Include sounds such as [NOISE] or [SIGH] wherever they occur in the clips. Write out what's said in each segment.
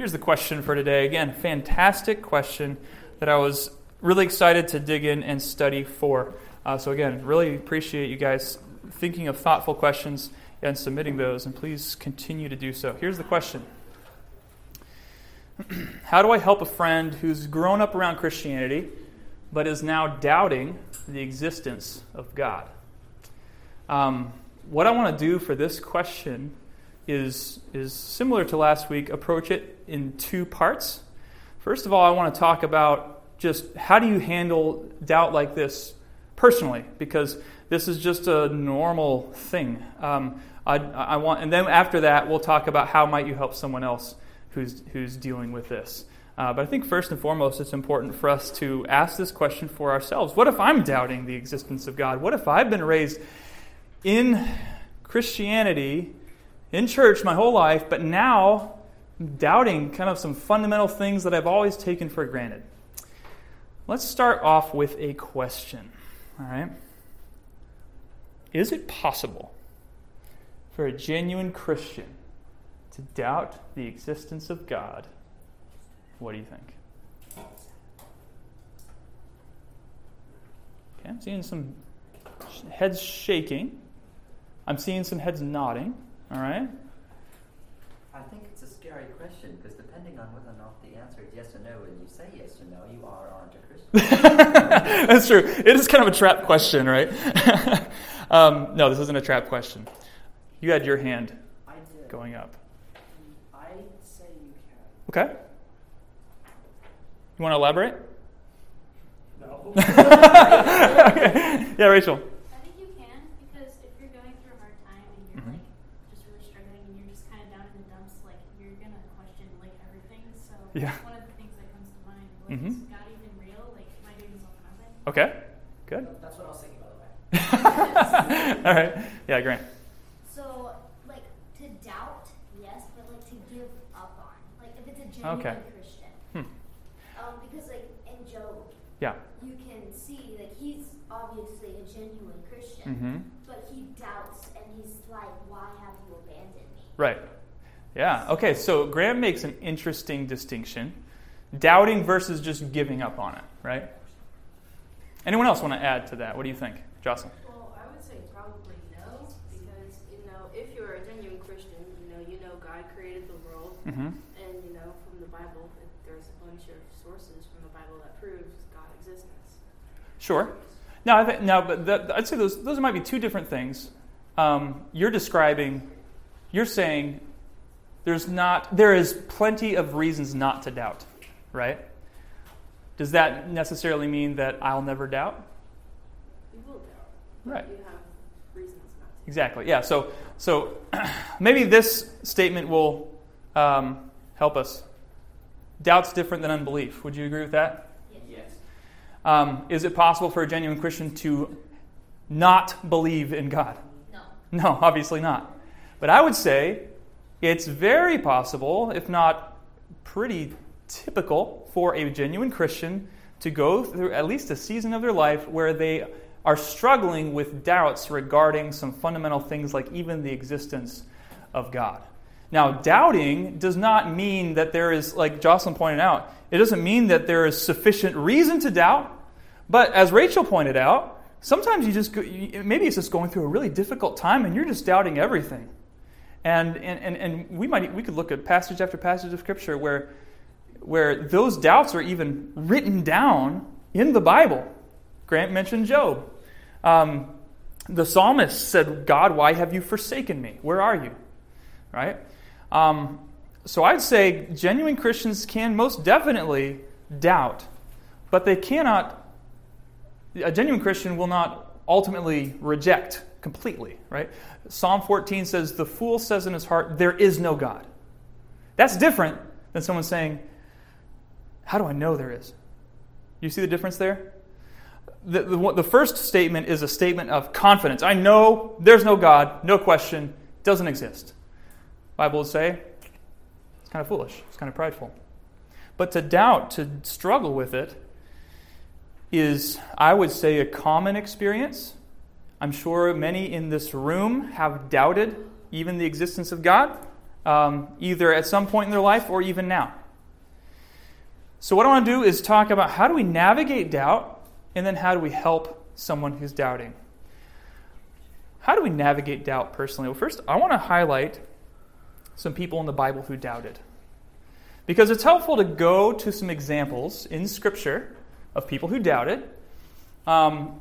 here's the question for today. Again, fantastic question that I was really excited to dig in and study for. Uh, so, again, really appreciate you guys thinking of thoughtful questions and submitting those, and please continue to do so. Here's the question [CLEARS THROAT] How do I help a friend who's grown up around Christianity but is now doubting the existence of God? Um, what I want to do for this question is, is similar to last week, approach it in two parts. First of all, I want to talk about just how do you handle doubt like this personally, because this is just a normal thing. Um, I, I, want, and then after that, we'll talk about how might you help someone else who's, who's dealing with this. Uh, but I think first and foremost, it's important for us to ask this question for ourselves. What if I'm doubting the existence of God? What if I've been raised in Christianity, in church my whole life, but now I'm doubting kind of some fundamental things that I've always taken for granted. Let's start off with a question. All right? Is it possible for a genuine Christian to doubt the existence of God? What do you think? Okay, I'm seeing some heads shaking. I'm seeing some heads nodding. All right? I think it's a scary question because depending on whether or not the answer is yes or no, when you say yes or no, you are or aren't a Christian. [LAUGHS] That's true. It is kind of a trap question, right? [LAUGHS] um, no, this isn't a trap question. You had your hand going up. I say you can. Okay. You want to elaborate? No. [LAUGHS] okay. Yeah, Rachel. Yeah. One of the things that comes to mind was mm-hmm. God even real? Like, am I doing this all for nothing? Okay. Good. That's what I was thinking, by the way. [LAUGHS] all right. Yeah, Grant. So, like, to doubt, yes, but like to give up on, like, if it's a genuine okay. Christian. Hmm. Um, because, like, in Job, yeah, you can see that he's obviously a genuine Christian, mm-hmm. but he doubts and he's like, "Why have you abandoned me?" Right. Yeah, okay, so Graham makes an interesting distinction doubting versus just giving up on it, right? Anyone else want to add to that? What do you think, Jocelyn? Well, I would say probably no, because, you know, if you're a genuine Christian, you know, you know God created the world, mm-hmm. and, you know, from the Bible, there's a bunch of sources from the Bible that proves God's existence. Sure. Now, I think, now, but that, I'd say those, those might be two different things. Um, you're describing, you're saying there's not, there is plenty of reasons not to doubt, right? Does that necessarily mean that I'll never doubt? You will doubt. Right. You have reasons not to. Exactly. Yeah. So, so [CLEARS THROAT] maybe this statement will um, help us. Doubt's different than unbelief. Would you agree with that? Yes. Um, is it possible for a genuine Christian to not believe in God? No. No, obviously not. But I would say it's very possible, if not pretty typical, for a genuine Christian to go through at least a season of their life where they are struggling with doubts regarding some fundamental things like even the existence of God. Now, doubting does not mean that there is, like Jocelyn pointed out, it doesn't mean that there is sufficient reason to doubt. But as Rachel pointed out, sometimes you just, maybe it's just going through a really difficult time and you're just doubting everything. And, and, and, we, might, we could look at passage after passage of Scripture where, where those doubts are even written down in the Bible. Grant mentioned Job. Um, the psalmist said, God, why have you forsaken me? Where are you? Right? Um, so I'd say genuine Christians can most definitely doubt, but they cannot, a genuine Christian will not ultimately reject completely, right? Psalm 14 says, The fool says in his heart, There is no God. That's different than someone saying, How do I know there is? You see the difference there? The, the, the first statement is a statement of confidence. I know there's no God, no question, doesn't exist. Bible would say it's kind of foolish, it's kind of prideful. But to doubt, to struggle with it, is, I would say, a common experience I'm sure many in this room have doubted even the existence of God. um, either at some point in their life or even now. So, what I want to do is talk about how do we navigate doubt, and then how do we help someone who's doubting. How do we navigate doubt personally? Well, first, I want to highlight some people in the Bible who doubted. Because it's helpful to go to some examples in Scripture of people who doubted um,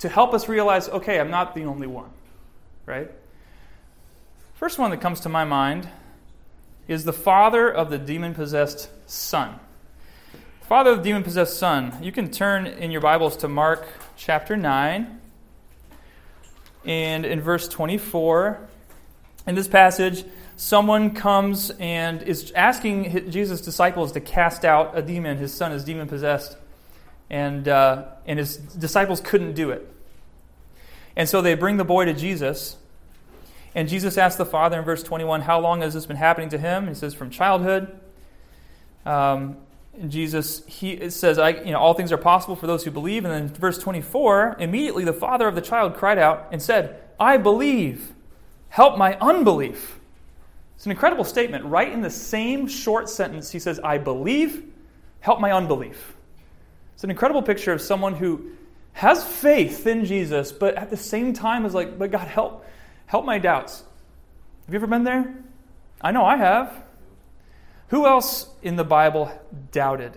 to help us realize okay, I'm not the only one, right? First one that comes to my mind is the father of the demon possessed son. Father of the demon possessed son. You can turn in your Bibles to Mark chapter 9. And in verse 24, in this passage, someone comes and is asking Jesus' disciples to cast out a demon. His son is demon possessed. And, uh, and his disciples couldn't do it. And so they bring the boy to Jesus. And Jesus asks the father in verse 21, How long has this been happening to him? he says, From childhood. Um, and Jesus, he says, I, you know, all things are possible for those who believe. And then verse 24, immediately the father of the child cried out and said, I believe. Help my unbelief. It's an incredible statement. Right in the same short sentence, he says, I believe. Help my unbelief. It's an incredible picture of someone who has faith in Jesus, but at the same time is like, but God, help, help my doubts. Have you ever been there? I know I have. Who else in the Bible doubted?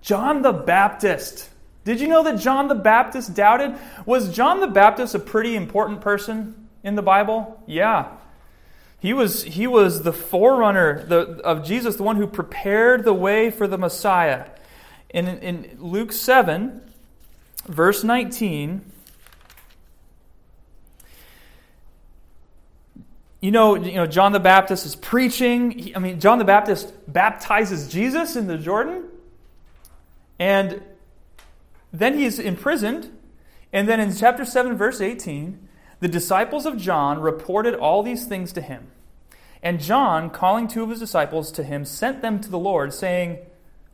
John the Baptist. Did you know that John the Baptist doubted? Was John the Baptist a pretty important person in the Bible? Yeah. He was, he was the forerunner the, of Jesus, the one who prepared the way for the Messiah. In, in Luke 7, verse 19, you know, you know, John the Baptist is preaching. He, I mean, John the Baptist baptizes Jesus in the Jordan. And then he's imprisoned. And then in chapter 7, verse 18, the disciples of John reported all these things to him. And John, calling two of his disciples to him, sent them to the Lord, saying,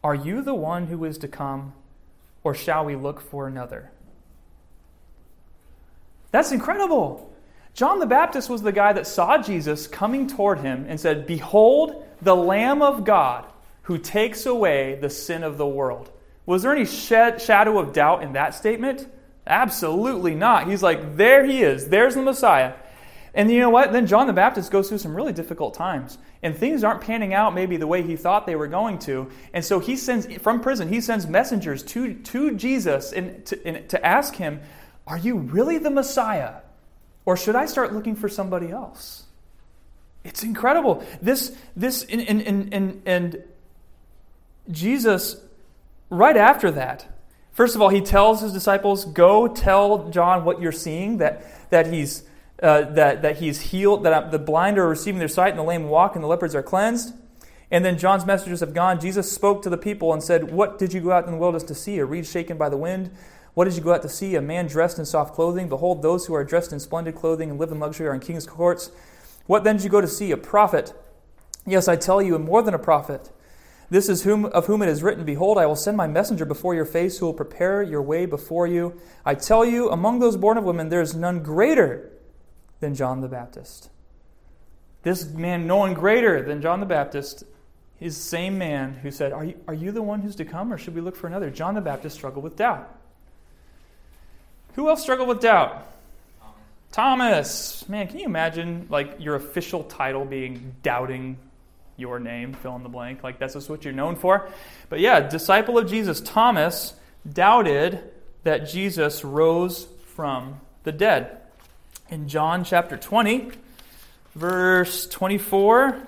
Are you the one who is to come, or shall we look for another? That's incredible. John the Baptist was the guy that saw Jesus coming toward him and said, Behold, the Lamb of God who takes away the sin of the world. Was there any shadow of doubt in that statement? Absolutely not. He's like, There he is. There's the Messiah. And you know what? Then John the Baptist goes through some really difficult times. And things aren't panning out maybe the way he thought they were going to. And so he sends, from prison, he sends messengers to, to Jesus and to, and to ask him, Are you really the Messiah? Or should I start looking for somebody else? It's incredible. This, this, and, and, and, and Jesus, right after that, first of all, he tells his disciples, Go tell John what you're seeing, that, that he's. Uh, that, that he's healed, that the blind are receiving their sight, and the lame walk, and the lepers are cleansed. And then John's messengers have gone. Jesus spoke to the people and said, What did you go out in the wilderness to see? A reed shaken by the wind? What did you go out to see? A man dressed in soft clothing? Behold, those who are dressed in splendid clothing and live in luxury are in king's courts. What then did you go to see? A prophet? Yes, I tell you, and more than a prophet. This is whom, of whom it is written, Behold, I will send my messenger before your face, who will prepare your way before you. I tell you, among those born of women, there is none greater than John the Baptist. This man, no one greater than John the Baptist, is the same man who said, are you, are you the one who's to come, or should we look for another? John the Baptist struggled with doubt. Who else struggled with doubt? Thomas. Thomas. Man, can you imagine like your official title being doubting your name, fill in the blank? Like that's just what you're known for. But yeah, disciple of Jesus, Thomas doubted that Jesus rose from the dead. In John chapter 20, verse 24,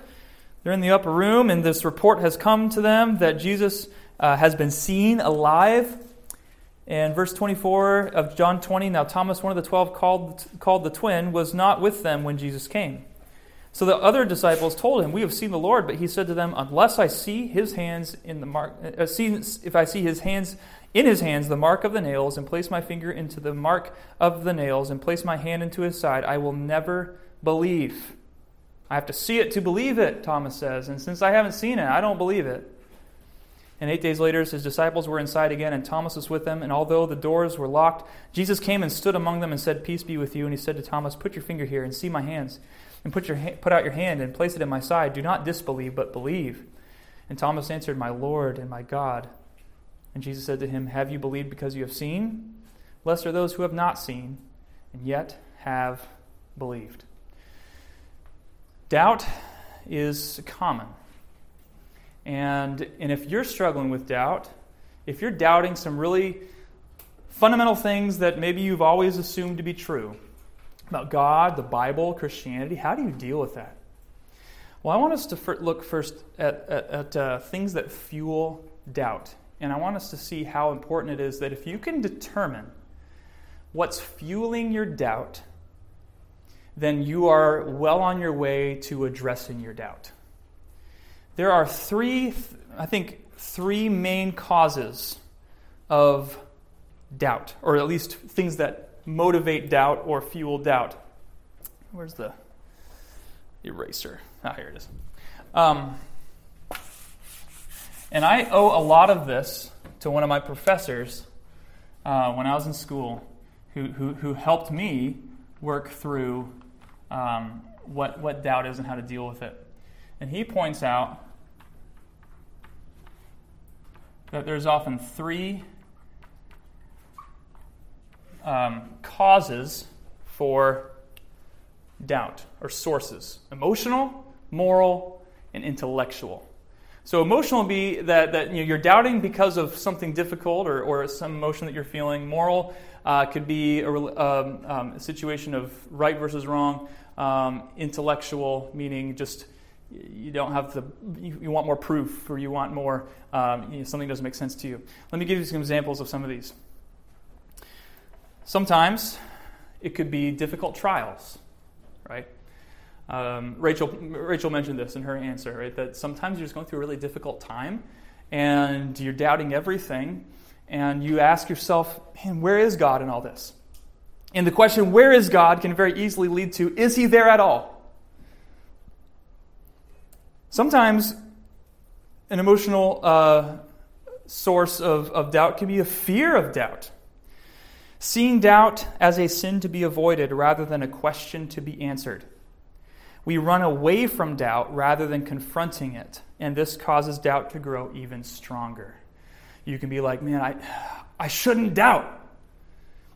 they're in the upper room, and this report has come to them that Jesus uh, has been seen alive. And verse 24 of John 20, now Thomas, one of the twelve, called, called the twin, was not with them when Jesus came. So the other disciples told him, "We have seen the Lord." But he said to them, "Unless I see his hands in the mark, uh, see, if I see his hands in his hands the mark of the nails, and place my finger into the mark of the nails, and place my hand into his side, I will never believe." I have to see it to believe it, Thomas says. And since I haven't seen it, I don't believe it. And eight days later, his disciples were inside again, and Thomas was with them. And although the doors were locked, Jesus came and stood among them and said, Peace be with you. And he said to Thomas, Put your finger here and see my hands. and put, your ha- put out your hand and place it in my side. Do not disbelieve, but believe. And Thomas answered, My Lord and my God. And Jesus said to him, Have you believed because you have seen? Blessed are those who have not seen and yet have believed. Doubt is common. And, and if you're struggling with doubt, if you're doubting some really fundamental things that maybe you've always assumed to be true about God, the Bible, Christianity, how do you deal with that? Well, I want us to look first at, at, at uh, things that fuel doubt. And I want us to see how important it is that if you can determine what's fueling your doubt, then you are well on your way to addressing your doubt. There are three, I think, three main causes of doubt, or at least things that motivate doubt or fuel doubt. Where's the eraser? Ah, here it is. Um, and I owe a lot of this to one of my professors uh, when I was in school who, who, who helped me work through um, what, what doubt is and how to deal with it. And he points out that there's often three um, causes for doubt or sources emotional, moral, and intellectual. So, emotional be that, that you know, you're doubting because of something difficult or, or some emotion that you're feeling. Moral uh, could be a, um, um, a, situation of right versus wrong. Um, intellectual, meaning just you don't have the you, you want more proof or you want more um, you know, something doesn't make sense to you let me give you some examples of some of these sometimes it could be difficult trials right um, rachel rachel mentioned this in her answer right that sometimes you're just going through a really difficult time and you're doubting everything and you ask yourself man where is god in all this and the question where is god can very easily lead to is he there at all Sometimes an emotional uh, source of, of doubt can be a fear of doubt. Seeing doubt as a sin to be avoided rather than a question to be answered. We run away from doubt rather than confronting it, and this causes doubt to grow even stronger. You can be like, man, I, I shouldn't doubt.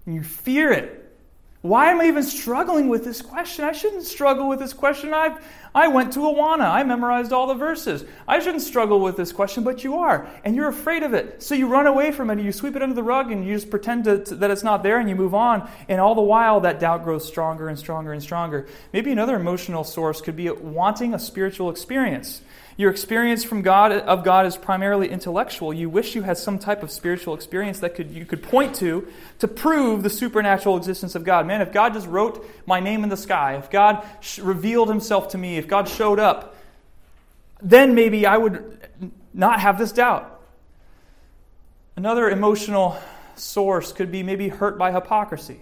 And you fear it. Why am I even struggling with this question? I shouldn't struggle with this question. I've, I went to Awana. I memorized all the verses. I shouldn't struggle with this question, but you are. And you're afraid of it. So you run away from it and you sweep it under the rug and you just pretend to, to, that it's not there and you move on. And all the while, that doubt grows stronger and stronger and stronger. Maybe another emotional source could be wanting a spiritual experience. Your experience from God of God is primarily intellectual. You wish you had some type of spiritual experience that could you could point to to prove the supernatural existence of God. Man, if God just wrote my name in the sky, if God revealed himself to me, if God showed up, then maybe I would not have this doubt. Another emotional source could be maybe hurt by hypocrisy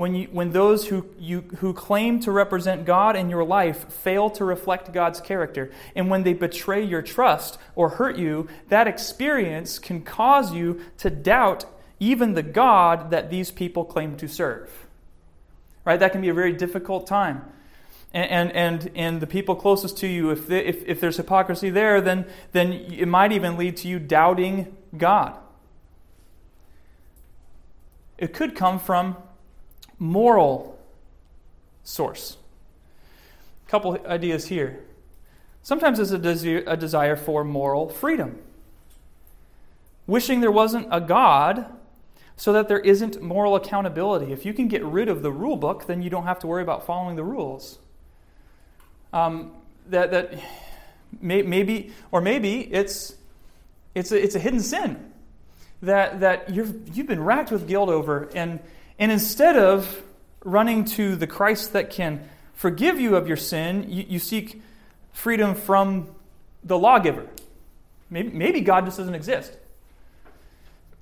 when, you, when those who, you, who claim to represent God in your life fail to reflect God's character, and when they betray your trust or hurt you, that experience can cause you to doubt even the God that these people claim to serve. Right? That can be a very difficult time. And, and, and, the people closest to you, if, they, if, if there's hypocrisy there, then, then it might even lead to you doubting God. It could come from moral source. A couple ideas here. Sometimes there's a, a desire for moral freedom. Wishing there wasn't a God so that there isn't moral accountability. If you can get rid of the rule book, then you don't have to worry about following the rules. Um, that, that may, maybe, or maybe it's, it's, a, it's a hidden sin that, that you've, you've been racked with guilt over, and and instead of running to the Christ that can forgive you of your sin, you, you seek freedom from the lawgiver. Maybe, maybe God just doesn't exist.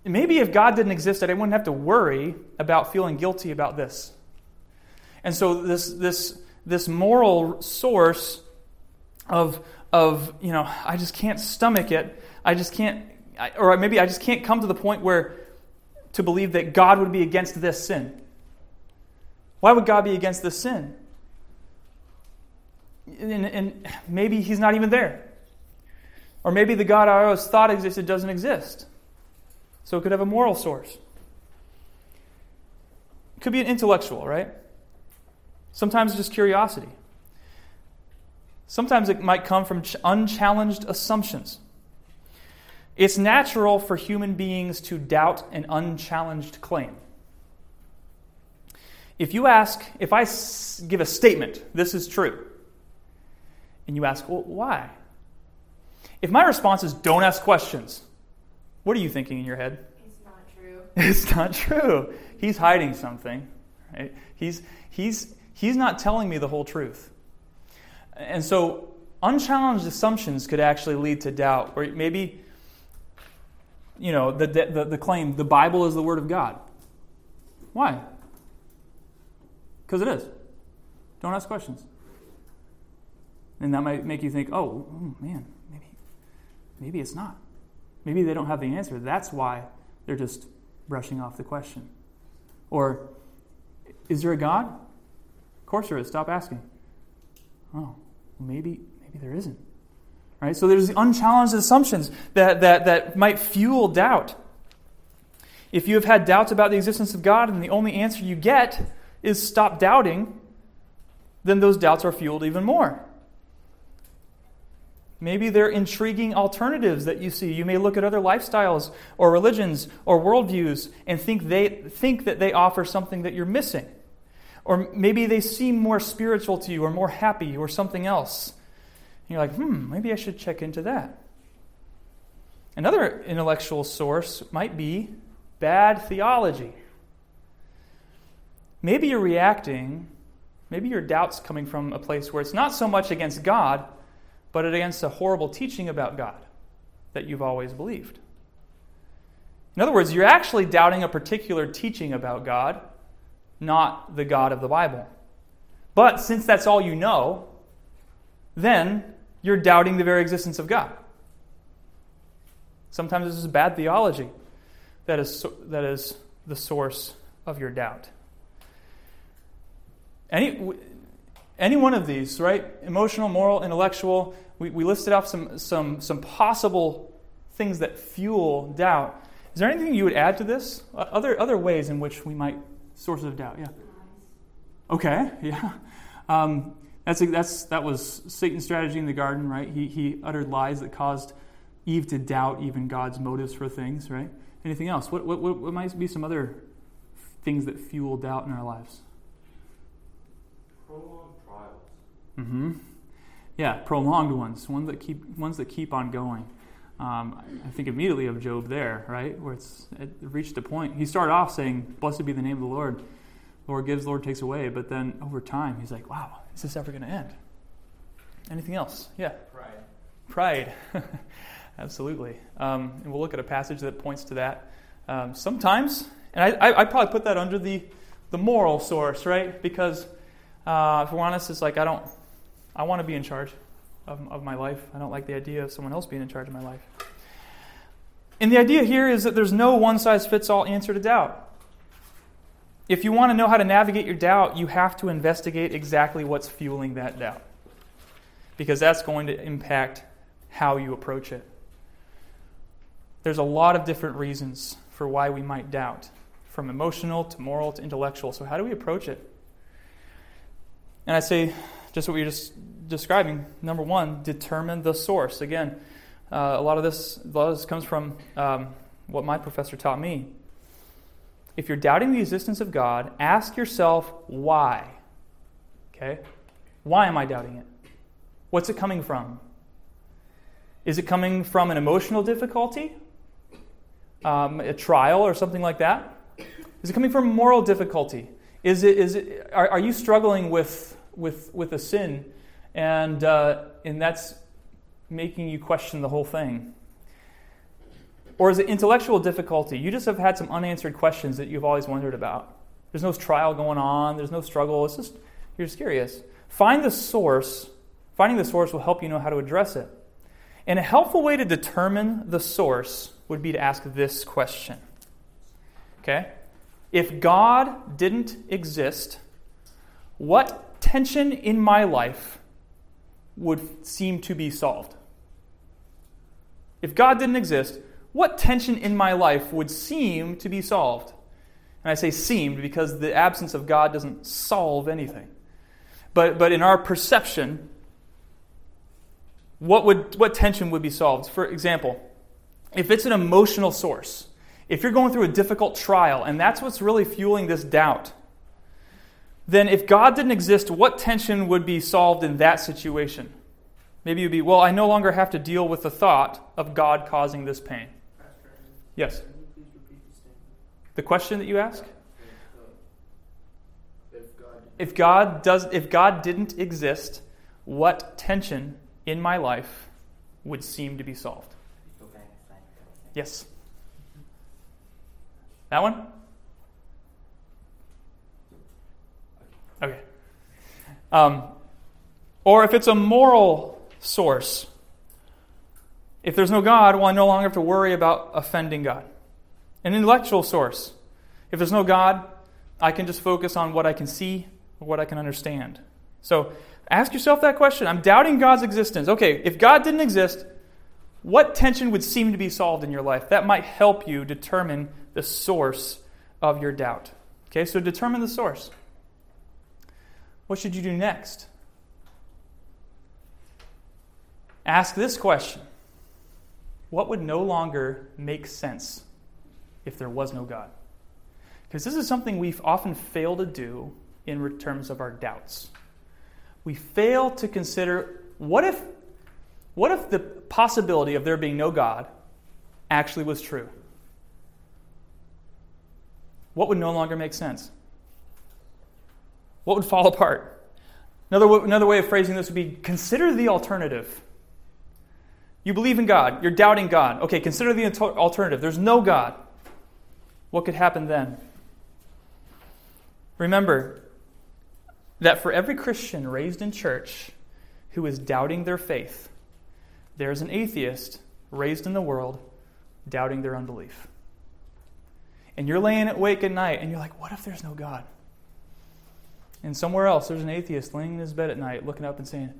Maybe if God didn't exist, I wouldn't have to worry about feeling guilty about this. And so this, this, this moral source of, of, you know, I just can't stomach it. I just can't, or maybe I just can't come to the point where to believe that God would be against this sin. Why would God be against this sin? and, and maybe he's not even there. Or maybe the God I always thought existed doesn't exist. So it could have a moral source. It could be an intellectual, right? Sometimes just curiosity. Sometimes it might come from unchallenged assumptions. It's natural for human beings to doubt an unchallenged claim. If you ask, if I give a statement, this is true, and you ask, well, why? If my response is, don't ask questions, what are you thinking in your head? It's not true. [LAUGHS] It's not true. He's hiding something. Right? He's, he's, he's not telling me the whole truth. And so, unchallenged assumptions could actually lead to doubt, or maybe, you know, the, the, the claim, the Bible is the Word of God. Why? Because it is. Don't ask questions. And that might make you think, oh, oh, man, maybe, maybe it's not. Maybe they don't have the answer. That's why they're just brushing off the question. Or, is there a God? Of course there is. Stop asking. Oh, maybe, maybe there isn't. Right? So there's unchallenged assumptions that, that, that might fuel doubt. If you have had doubts about the existence of God and the only answer you get is stop doubting, then those doubts are fueled even more. Maybe they're intriguing alternatives that you see. You may look at other lifestyles or religions or worldviews and think, they, think that they offer something that you're missing. Or maybe they seem more spiritual to you or more happy or something else. And you're like, hmm, maybe I should check into that. Another intellectual source might be bad theology. Maybe you're reacting, maybe your doubt's coming from a place where it's not so much against God but against a horrible teaching about God that you've always believed. In other words, you're actually doubting a particular teaching about God, not the God of the Bible. But since that's all you know, then you're doubting the very existence of God. Sometimes this is bad theology that is, that is the source of your doubt. Any, any one of these, right? Emotional, moral, intellectual. We, we listed off some, some, some possible things that fuel doubt. Is there anything you would add to this? Other, other ways in which we might, sources of doubt, yeah. Okay, [LAUGHS] yeah. Um, that's, that's, that was Satan's strategy in the garden, right? He, he uttered lies that caused Eve to doubt even God's motives for things, right? Anything else? What, what, what might be some other things that fuel doubt in our lives? Prolonged trials. Mm-hmm. Yeah, prolonged ones, ones that keep ones that keep on going. Um, I think immediately of Job there, right, where it's it reached a point. He started off saying, "Blessed be the name of the Lord." Lord gives, Lord takes away. But then over time, he's like, "Wow, is this ever going to end?" Anything else? Yeah. Pride. Pride. [LAUGHS] Absolutely. Um, and we'll look at a passage that points to that. Um, sometimes, and I, I, I probably put that under the the moral source, right? Because uh, if we're honest, it's like I don't I want to be in charge of, of my life. I don't like the idea of someone else being in charge of my life. And the idea here is that there's no one size fits all answer to doubt. If you want to know how to navigate your doubt, you have to investigate exactly what's fueling that doubt. Because that's going to impact how you approach it. There's a lot of different reasons for why we might doubt, from emotional to moral to intellectual. So, how do we approach it? And I say, just what we just describing. Number one, determine the source. Again, uh, a lot of this, a lot of this comes from um, what my professor taught me. If you're doubting the existence of God, ask yourself why. Okay? Why am I doubting it? What's it coming from? Is it coming from an emotional difficulty, um, a trial, or something like that? Is it coming from moral difficulty? Is it, is it, are, are you struggling with with, with a sin, and, uh, and that's making you question the whole thing? Or is it intellectual difficulty? You just have had some unanswered questions that you've always wondered about. There's no trial going on, there's no struggle. It's just, you're just curious. Find the source. Finding the source will help you know how to address it. And a helpful way to determine the source would be to ask this question. Okay? If God didn't exist, what tension in my life would seem to be solved? If God didn't exist, what tension in my life would seem to be solved? And I say seemed because the absence of God doesn't solve anything. But, but in our perception, what, would, what tension would be solved? For example, if it's an emotional source, if you're going through a difficult trial and that's what's really fueling this doubt, then if God didn't exist, what tension would be solved in that situation? Maybe would be, well, I no longer have to deal with the thought of God causing this pain. Yes. The question that you ask? If God does if God didn't exist, what tension in my life would seem to be solved? Yes. That one? Okay. Um, or if it's a moral source, if there's no God, well, I no longer have to worry about offending God. An intellectual source, if there's no God, I can just focus on what I can see, or what I can understand. So ask yourself that question. I'm doubting God's existence. Okay, if God didn't exist, what tension would seem to be solved in your life? That might help you determine the source of your doubt. Okay, so determine the source. What should you do next? Ask this question What would no longer make sense if there was no God? Because this is something we've often fail to do in terms of our doubts. We fail to consider what if, what if the possibility of there being no God actually was true? What would no longer make sense? What would fall apart? Another, another way of phrasing this would be consider the alternative. You believe in God, you're doubting God. Okay, consider the alternative. There's no God. What could happen then? Remember that for every Christian raised in church who is doubting their faith, there's an atheist raised in the world doubting their unbelief. And you're laying awake at night and you're like, what if there's no God? And somewhere else, there's an atheist laying in his bed at night looking up and saying,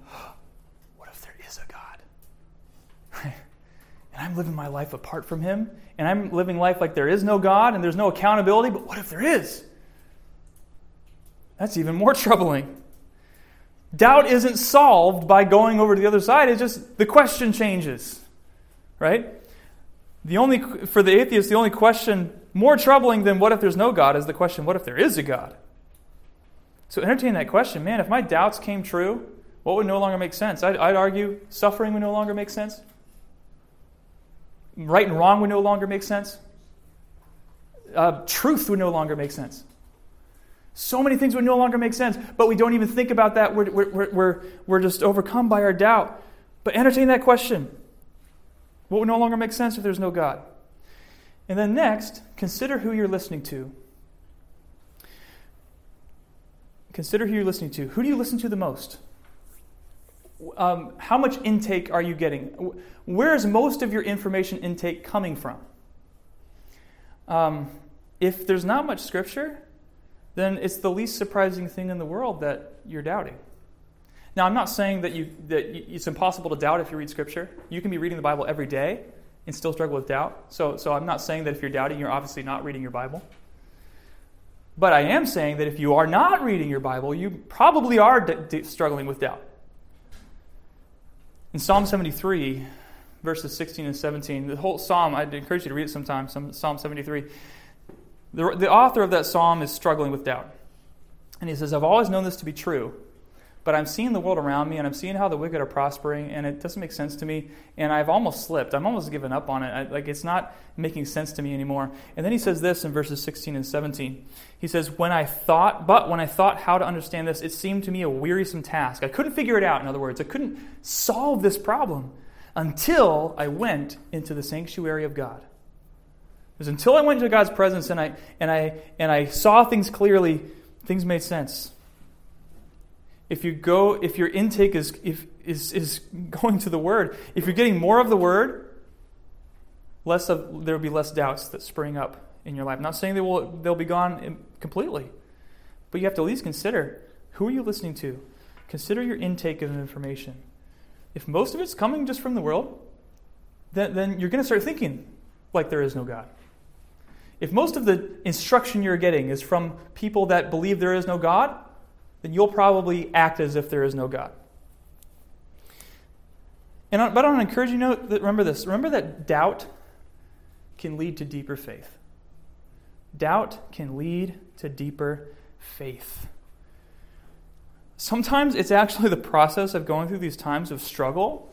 [GASPS] what if there is a God? [LAUGHS] and I'm living my life apart from him, and I'm living life like there is no God and there's no accountability, but what if there is? That's even more [LAUGHS] troubling. Doubt isn't solved by going over to the other side, it's just the question changes. Right? The only for the atheist, the only question more troubling than what if there's no God is the question, what if there is a God? So entertain that question, man, if my doubts came true, what would no longer make sense? I'd, I'd argue suffering would no longer make sense. Right and wrong would no longer make sense. Uh, truth would no longer make sense. So many things would no longer make sense, but we don't even think about that. We're, we're, we're, we're just overcome by our doubt. But entertain that question. What would no longer make sense if there's no God? And then next, consider who you're listening to. Consider who you're listening to. Who do you listen to the most? Um, how much intake are you getting? Where is most of your information intake coming from? Um, if there's not much scripture, then it's the least surprising thing in the world that you're doubting. Now, I'm not saying that, you, that it's impossible to doubt if you read Scripture. You can be reading the Bible every day and still struggle with doubt. So, so I'm not saying that if you're doubting, you're obviously not reading your Bible. But I am saying that if you are not reading your Bible, you probably are d- d- struggling with doubt. In Psalm 73, verses 16 and 17, the whole psalm, I'd encourage you to read it sometime, Psalm 73. The, the author of that psalm is struggling with doubt. And he says, I've always known this to be true, but I'm seeing the world around me and I'm seeing how the wicked are prospering, and it doesn't make sense to me. And I've almost slipped. I'm almost given up on it. I, like, it's not making sense to me anymore. And then he says this in verses 16 and 17. He says, When I thought, but when I thought how to understand this, it seemed to me a wearisome task. I couldn't figure it out, in other words. I couldn't solve this problem until I went into the sanctuary of God. It was until I went into God's presence and I, and, I, and I saw things clearly, things made sense. If you go, if your intake is, if, is, is going to the Word, if you're getting more of the Word, less of, there will be less doubts that spring up in your life. I'm not saying they will, they'll be gone completely, but you have to at least consider who are you listening to? Consider your intake of information. if most of it's coming just from the world, then, then you're going to start thinking like there is no God. If most of the instruction you're getting is from people that believe there is no God, then you'll probably act as if there is no God. And, but on an encouraging note, remember this remember that doubt can lead to deeper faith. Doubt can lead to deeper faith. Sometimes it's actually [LAUGHS] the process of going through these times of struggle,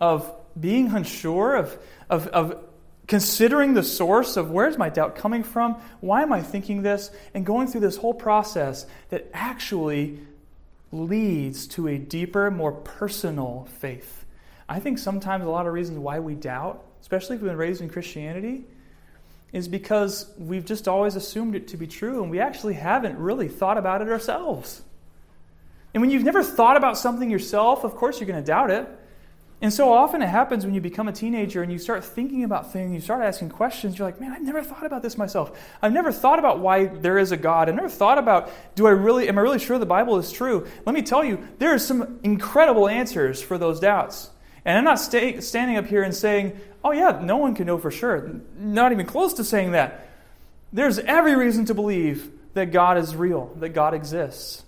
of being unsure, of, of, of considering the source of where's my doubt coming from? Why am I thinking this? And going through this whole process that actually leads to a deeper, more personal faith. I think sometimes a lot of reasons why we doubt, especially if we've been raised in Christianity, is because we've just always assumed it to be true and we actually haven't really thought about it ourselves. And when you've never thought about something yourself, of course you're going to doubt it. And so often it happens when you become a teenager and you start thinking about things, you start asking questions, you're like, man, I've never thought about this myself. I've never thought about why there is a God. I've never thought about, do I really, am I really sure the Bible is true? Let me tell you, there are some incredible answers for those doubts. And I'm not standing up here and saying, oh yeah, no one can know for sure. Not even close to saying that. There's every reason to believe that God is real, that God exists.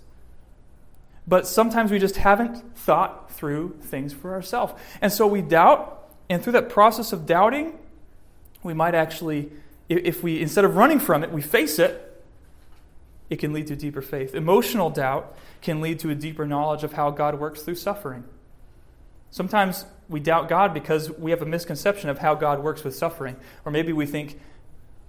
But sometimes we just haven't thought through things for ourselves. And so we doubt, and through that process of doubting, we might actually, if we, instead of running from it, we face it, it can lead to deeper faith. Emotional doubt can lead to a deeper knowledge of how God works through suffering. Sometimes we doubt God because we have a misconception of how God works with suffering. Or maybe we think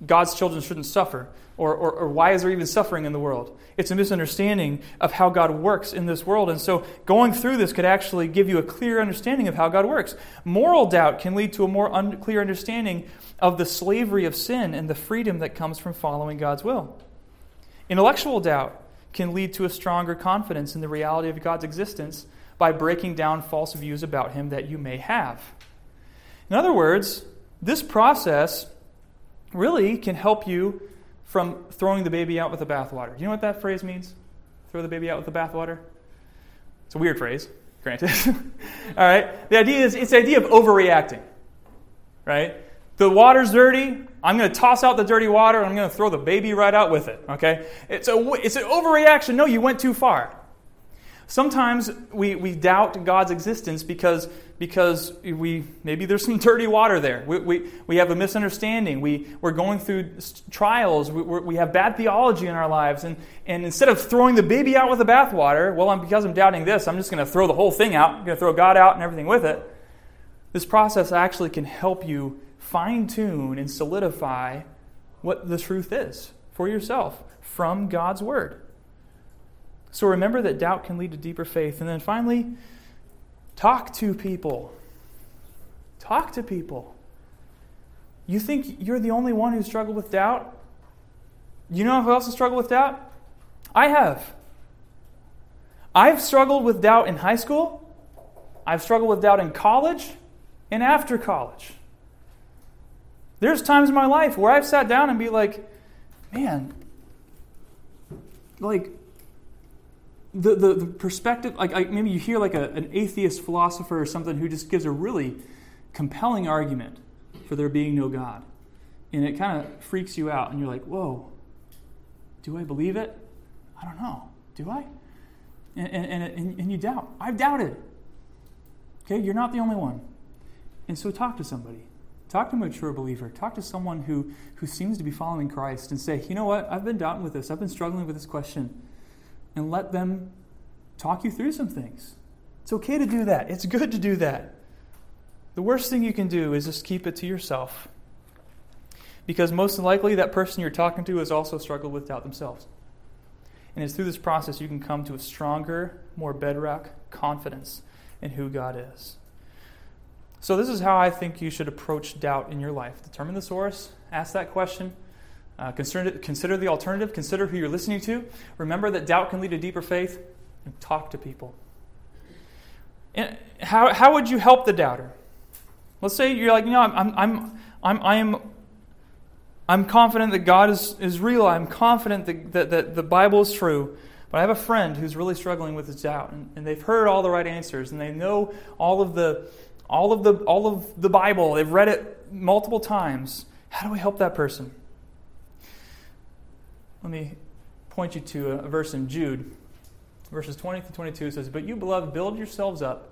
God's children shouldn't suffer. Or, or, or, why is there even suffering in the world? It's a misunderstanding of how God works in this world. And so going through this could actually give you a clear understanding of how God works. Moral doubt can lead to a more unclear understanding of the slavery of sin and the freedom that comes from following God's will. Intellectual doubt can lead to a stronger confidence in the reality of God's existence by breaking down false views about Him that you may have. In other words, this process really can help you from throwing the baby out with the bathwater. Do you know what that phrase means? Throw the baby out with the bathwater? It's a weird phrase, granted. [LAUGHS] All right? The idea is it's the idea of overreacting. Right? The water's dirty. I'm going to toss out the dirty water and I'm going to throw the baby right out with it. Okay? It's, a, it's an overreaction. No, you went too far. Sometimes we, we doubt God's existence because, because we, maybe there's some [LAUGHS] dirty water there. We, we, we have a misunderstanding. We, we're going through trials. We, we have bad theology in our lives. And, and instead of throwing the baby out with the bathwater, well, I'm, because I'm doubting this, I'm just going to throw the whole thing out. I'm going to throw God out and everything with it. This process actually can help you fine tune and solidify what the truth is for yourself from God's Word. So remember that doubt can lead to deeper faith. And then finally, talk to people. Talk to people. You think you're the only one who struggled with doubt? You know who else has struggled with doubt? I have. I've struggled with doubt in high school. I've struggled with doubt in college and after college. There's times in my life where I've sat down and be like, man, like, the, the, the perspective, like, like, maybe you hear like a, an atheist philosopher or something who just gives a really compelling argument for there being no God. And it kind of freaks you out, and you're like, whoa, do I believe it? I don't know. Do I? And, and, and, and you doubt. I've doubted. Okay, you're not the only one. And so talk to somebody. Talk to a mature believer. Talk to someone who, who seems to be following Christ and say, you know what? I've been doubting with this. I've been struggling with this question and let them talk you through some things. It's okay to do that. It's good to do that. The worst thing you can do is just keep it to yourself. Because most likely that person you're talking to has also struggled with doubt themselves. And it's through this process you can come to a stronger, more bedrock confidence in who God is. So, this is how I think you should approach doubt in your life. Determine the source, ask that question, uh, consider, consider the alternative. Consider who you're listening to. Remember that doubt can lead to deeper faith. And talk to people. And how, how would you help the doubter? Let's say you're like, you know, I'm, I'm, I'm, I'm, I'm confident that God is, is real. I'm confident that, that, that the Bible is true. But I have a friend who's really struggling with his doubt, and, and they've heard all the right answers, and they know all of the all of the all of the Bible. They've read it multiple times. How do we help that person? Let me point you to a, verse in Jude, verses 20 to 22 says, "But you beloved, build yourselves up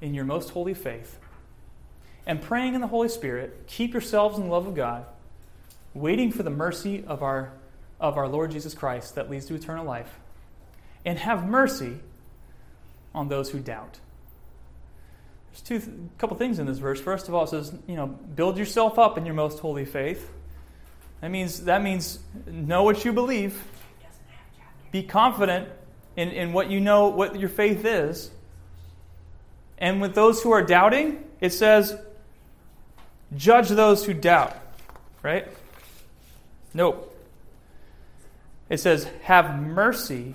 in your most holy faith, and praying in the Holy Spirit, keep yourselves in the love of God, waiting for the mercy of our of our Lord Jesus Christ that leads to eternal life, and have mercy on those who doubt." There's two couple things in this verse. First of all, it says, you know, build yourself up in your most holy faith. That means that means know what you believe. Be confident in, in what you know, what your faith is. And with those who are doubting, it says, judge those who doubt. Right? Nope. It says, have mercy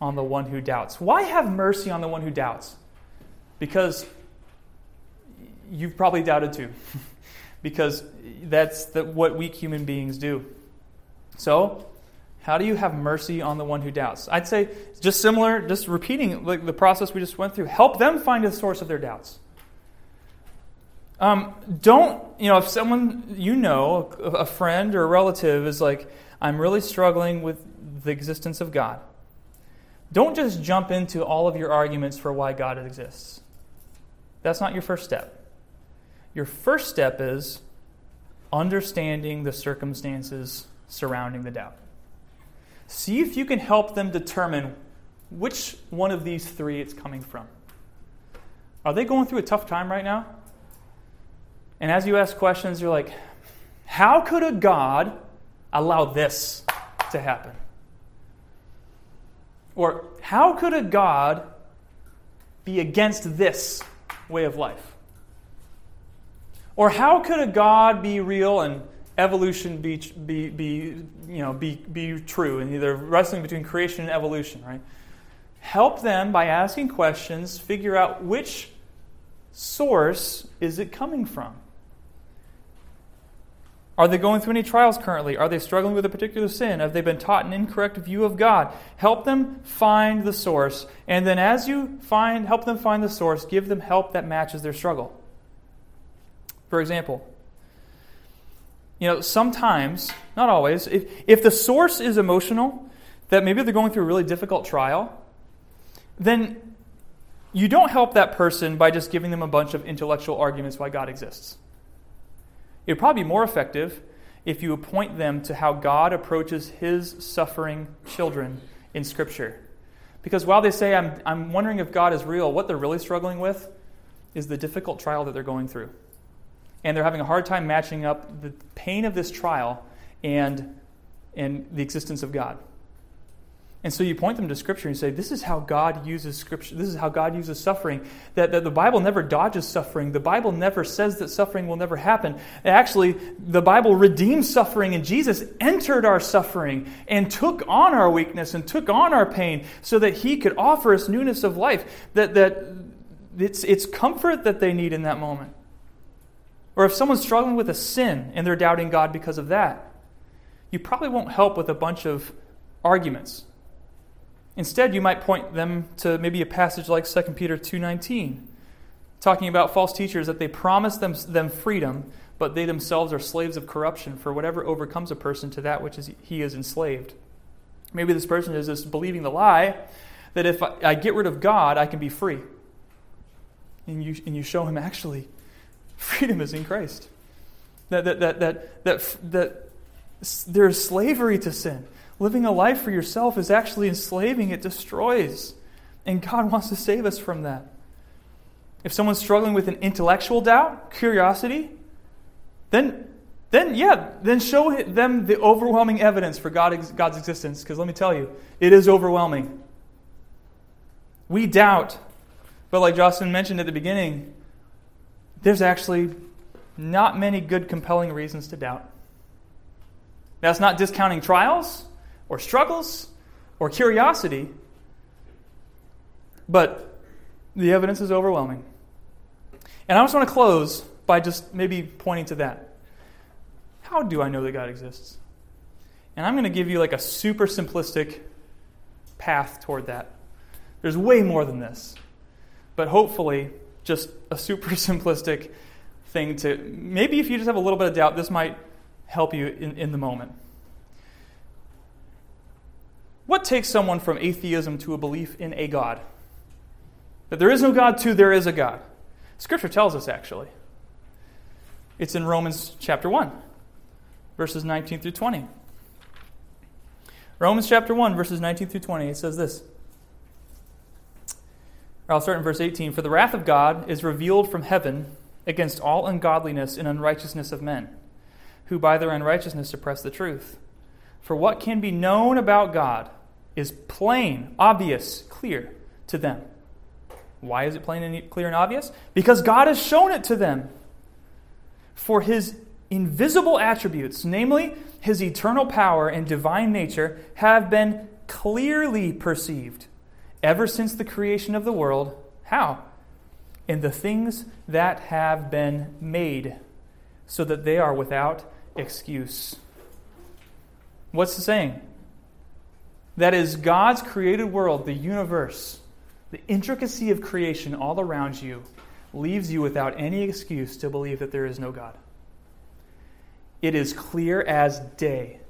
on the one who doubts. Why have mercy on the one who doubts? Because you've probably doubted too, [LAUGHS] because that's the, what weak human beings do. So, how do you have mercy on the one who doubts? I'd say just similar, just repeating like the process we just went through. Help them find the source of their doubts. Um, don't, you know, if someone you know, a friend or a relative is like, I'm really struggling with the existence of God, don't just jump into all of your arguments for why God exists. That's not your first step. Your first step is understanding the circumstances surrounding the doubt. See if you can help them determine which one of these three it's coming from. Are they going through a tough time right now? And as you ask questions, you're like, how could a God allow this to happen? Or how could a God be against this way of life? Or how could a God be real and evolution be, be, be, you know, be, be true? And they're wrestling between creation and evolution, right? Help them by asking questions, figure out which source is it coming from. Are they going through any trials currently? Are they struggling with a particular sin? Have they been taught an incorrect view of God? Help them find the source, and then as you find help them find the source, give them help that matches their struggle. For example, you know, sometimes, not always, if, if the source is emotional, that maybe they're going through a really difficult trial, then you don't help that person by just giving them a bunch of intellectual arguments why God exists. It would probably be more effective if you point them to how God approaches his suffering children in Scripture. Because while they say, I'm, I'm wondering if God is real, what they're really struggling with is the difficult trial that they're going through and they're having a hard time matching up the pain of this trial and, and the existence of God. And so you point them to Scripture and say, this is how God uses Scripture. This is how God uses suffering. That, that the Bible never dodges suffering. The Bible never says that suffering will never happen. Actually, the Bible redeems suffering, and Jesus entered our suffering and took on our weakness and took on our pain so that He could offer us newness of life. That, that it's, it's comfort that they need in that moment. Or if someone's struggling with a sin and they're doubting God because of that, you probably won't help with a bunch of arguments. Instead, you might point them to maybe a passage like 2 Peter 2:19, talking about false teachers that they promise them, them freedom, but they themselves are slaves of corruption for whatever overcomes a person to that which is, he is enslaved. Maybe this person is just believing the lie that if I, I get rid of God, I can be free. And you, and you show him actually Freedom is in Christ. That, that, that, that, that, that there's slavery to sin. Living a life for yourself is actually enslaving, it destroys. And God [LAUGHS] wants to save us from that. If someone's struggling with an intellectual doubt, curiosity, then, then yeah, then show them the overwhelming evidence for God, God's existence. Because let me tell you, it is overwhelming. We doubt, but like Jocelyn mentioned at the beginning, there's actually not many good, compelling reasons to doubt. That's not discounting trials or struggles or curiosity, but the evidence is overwhelming. And I just want to close by just maybe pointing to that. How do I know that God exists? And I'm going to give you like a super simplistic path toward that. There's way more than this. But hopefully, just a super [LAUGHS] simplistic thing to maybe if you just have a little bit of doubt, this might help you in, in the moment. What takes someone from atheism to a belief in a God? That there is no God to there is a God. Scripture tells us actually. It's in Romans chapter 1, verses 19 through 20. Romans chapter 1, verses 19 through 20, it says this. I'll start in verse 18. For the wrath of God is revealed from heaven against all ungodliness and unrighteousness of men, who by their unrighteousness suppress the truth. For what can be known about God is plain, obvious, clear to them. Why is it plain and clear and obvious? Because God has shown it to them. For his invisible attributes, namely his eternal power and divine nature, have been clearly perceived ever since the creation of the world. How? In the things that have been made, so that they are without excuse. What's the saying? That is God's created world, the universe, the intricacy of creation all around you leaves you without any excuse to believe that there is no God. It is clear as day.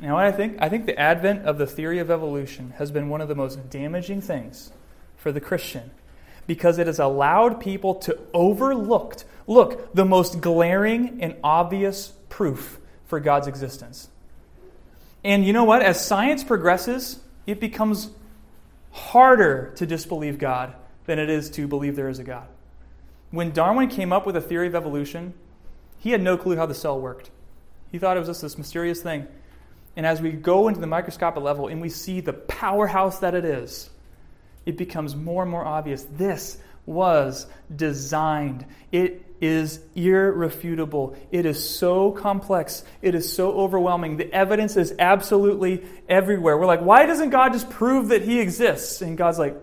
Now, what I think? I think the advent of the theory of evolution has been one of the most damaging things for the Christian because it has allowed people to overlook, look, the most glaring and obvious proof for God's existence. And you know what? As science progresses, it becomes harder to disbelieve God than it is to believe there is a God. When Darwin came up with a theory of evolution, he had no clue how the cell worked. He thought it was just this mysterious thing. And as we go into the microscopic level and we see the powerhouse that it is, it becomes more and more obvious. This was designed. It is irrefutable. It is so complex. It is so overwhelming. The evidence is absolutely everywhere. We're like, why doesn't God just prove that He exists? And God's like,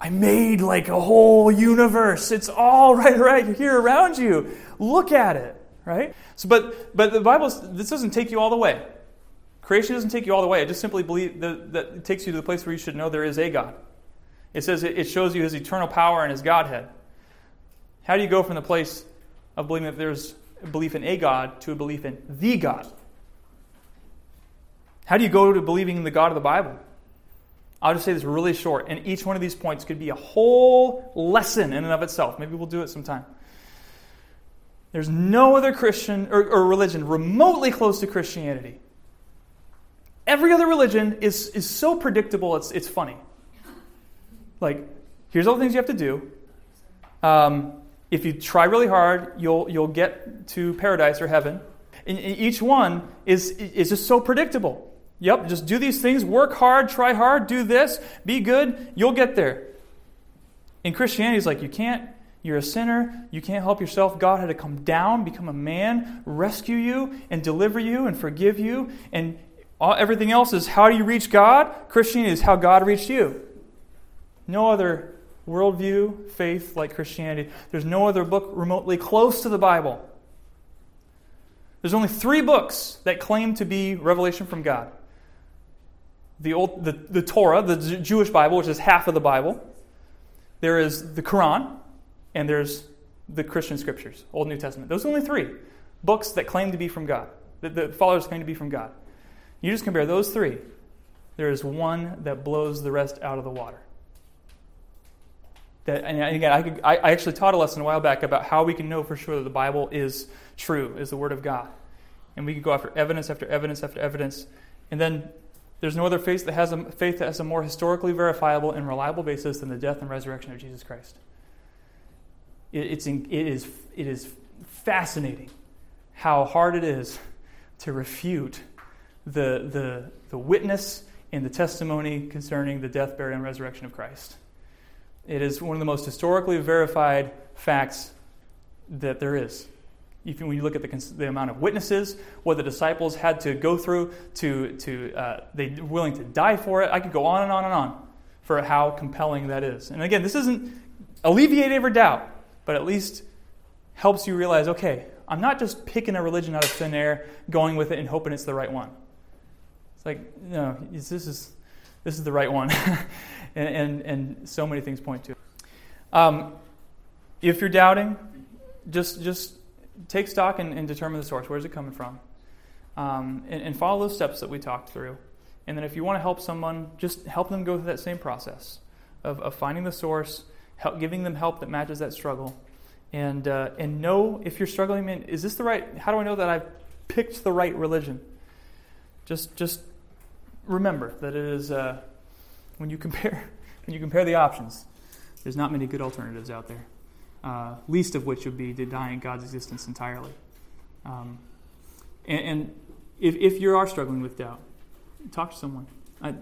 I made like a whole universe. It's all [LAUGHS] right, right here around you. Look at it, right? So, but but the Bible this doesn't take you all the way. Creation doesn't take you all the way. It just simply believe that, it takes you to the place where you should know there is a God. It says it shows you His eternal power and His Godhead. How do you go from the place of believing that there's a belief in a God to a belief in the God? How do you go to believing in the God of the Bible? I'll just say this really short, and each one of these points could be a whole lesson in and of itself. Maybe we'll do it sometime. There's no other Christian or, or religion remotely close to Christianity. Every other religion is, is so predictable, it's, it's funny. Like, here's all the things you have to do. Um, if you try really hard, you'll, you'll get to paradise or heaven. And each one is, is just so predictable. Yep, just do these things, work hard, try hard, do this, be good, you'll get there. In Christianity, it's like you can't, you're a sinner, you can't help yourself. God had to come down, become a man, rescue you, and deliver you, and forgive you. And all, everything else is how do you reach God? Christianity is how God reached you. No other worldview, faith like Christianity. There's no other book remotely close to the Bible. There's only three books that claim to be revelation from God the, old, the, the Torah, the Jewish Bible, which is half of the Bible. There is the Quran, and there's the Christian scriptures, Old New Testament. Those are only three books that claim to be from God, that the followers claim to be from God. You just compare those three. There is one that blows the rest out of the water. That, and again, I, could, I actually taught a lesson a while back about how we can know for sure that the Bible is true, is the Word of God. And we could go after evidence after evidence after evidence. And then there's no other faith that has a faith that has a more historically verifiable and reliable basis than the death and resurrection of Jesus Christ. It, it's it, is, it is fascinating how hard it is to refute the, the, the witness and the testimony concerning the death, burial, and resurrection of Christ. It is one of the most historically verified facts that there is even when you look at the, the amount of witnesses, what the disciples had to go through to, to uh, they were willing to die for it. I could go on and on and on for how compelling that is. And again, this isn't alleviate every doubt, but at least helps you realize, okay, I'm not just picking a religion out of thin air, going with it and hoping it's the right one. Like, know, this is this is the right one. [LAUGHS] and, and, and so many things point to it. Um, if you're doubting, just, just take stock and, and, determine the source. Where's it coming from? Um, and, and follow those steps that we talked through. And then if you want to help someone, just help them go through that same process of, of finding the source, help, giving them help that matches that struggle. And, uh, and know if you're struggling, man, is this the right, how do I know that I've picked the right religion? Just, just remember that it is, uh, when you compare, [LAUGHS] when you compare the options, there's not many good alternatives out there. Uh, least of which would be denying God's existence entirely. Um, and, and if, if you are struggling with doubt, talk to someone. I,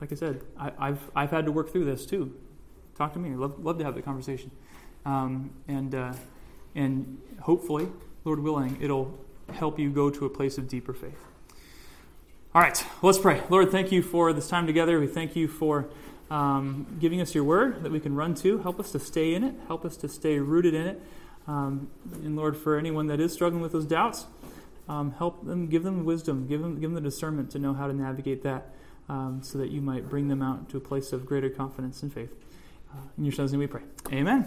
like I said, I, have I've had to work through this too. Talk to me. love, love to have the conversation. Um, and, uh, and hopefully, Lord willing, it'll help you go to a place of deeper faith. All right, let's pray. Lord, thank you for this time together. We thank you for um, giving us your word that we can run to. Help us to stay in it. Help us to stay rooted in it. Um, and Lord, for anyone that is struggling with those doubts, um, help them, give them wisdom, give them, give them the discernment to know how to navigate that um, so that you might bring them out to a place of greater confidence and faith. Uh, in your son's name we pray. Amen.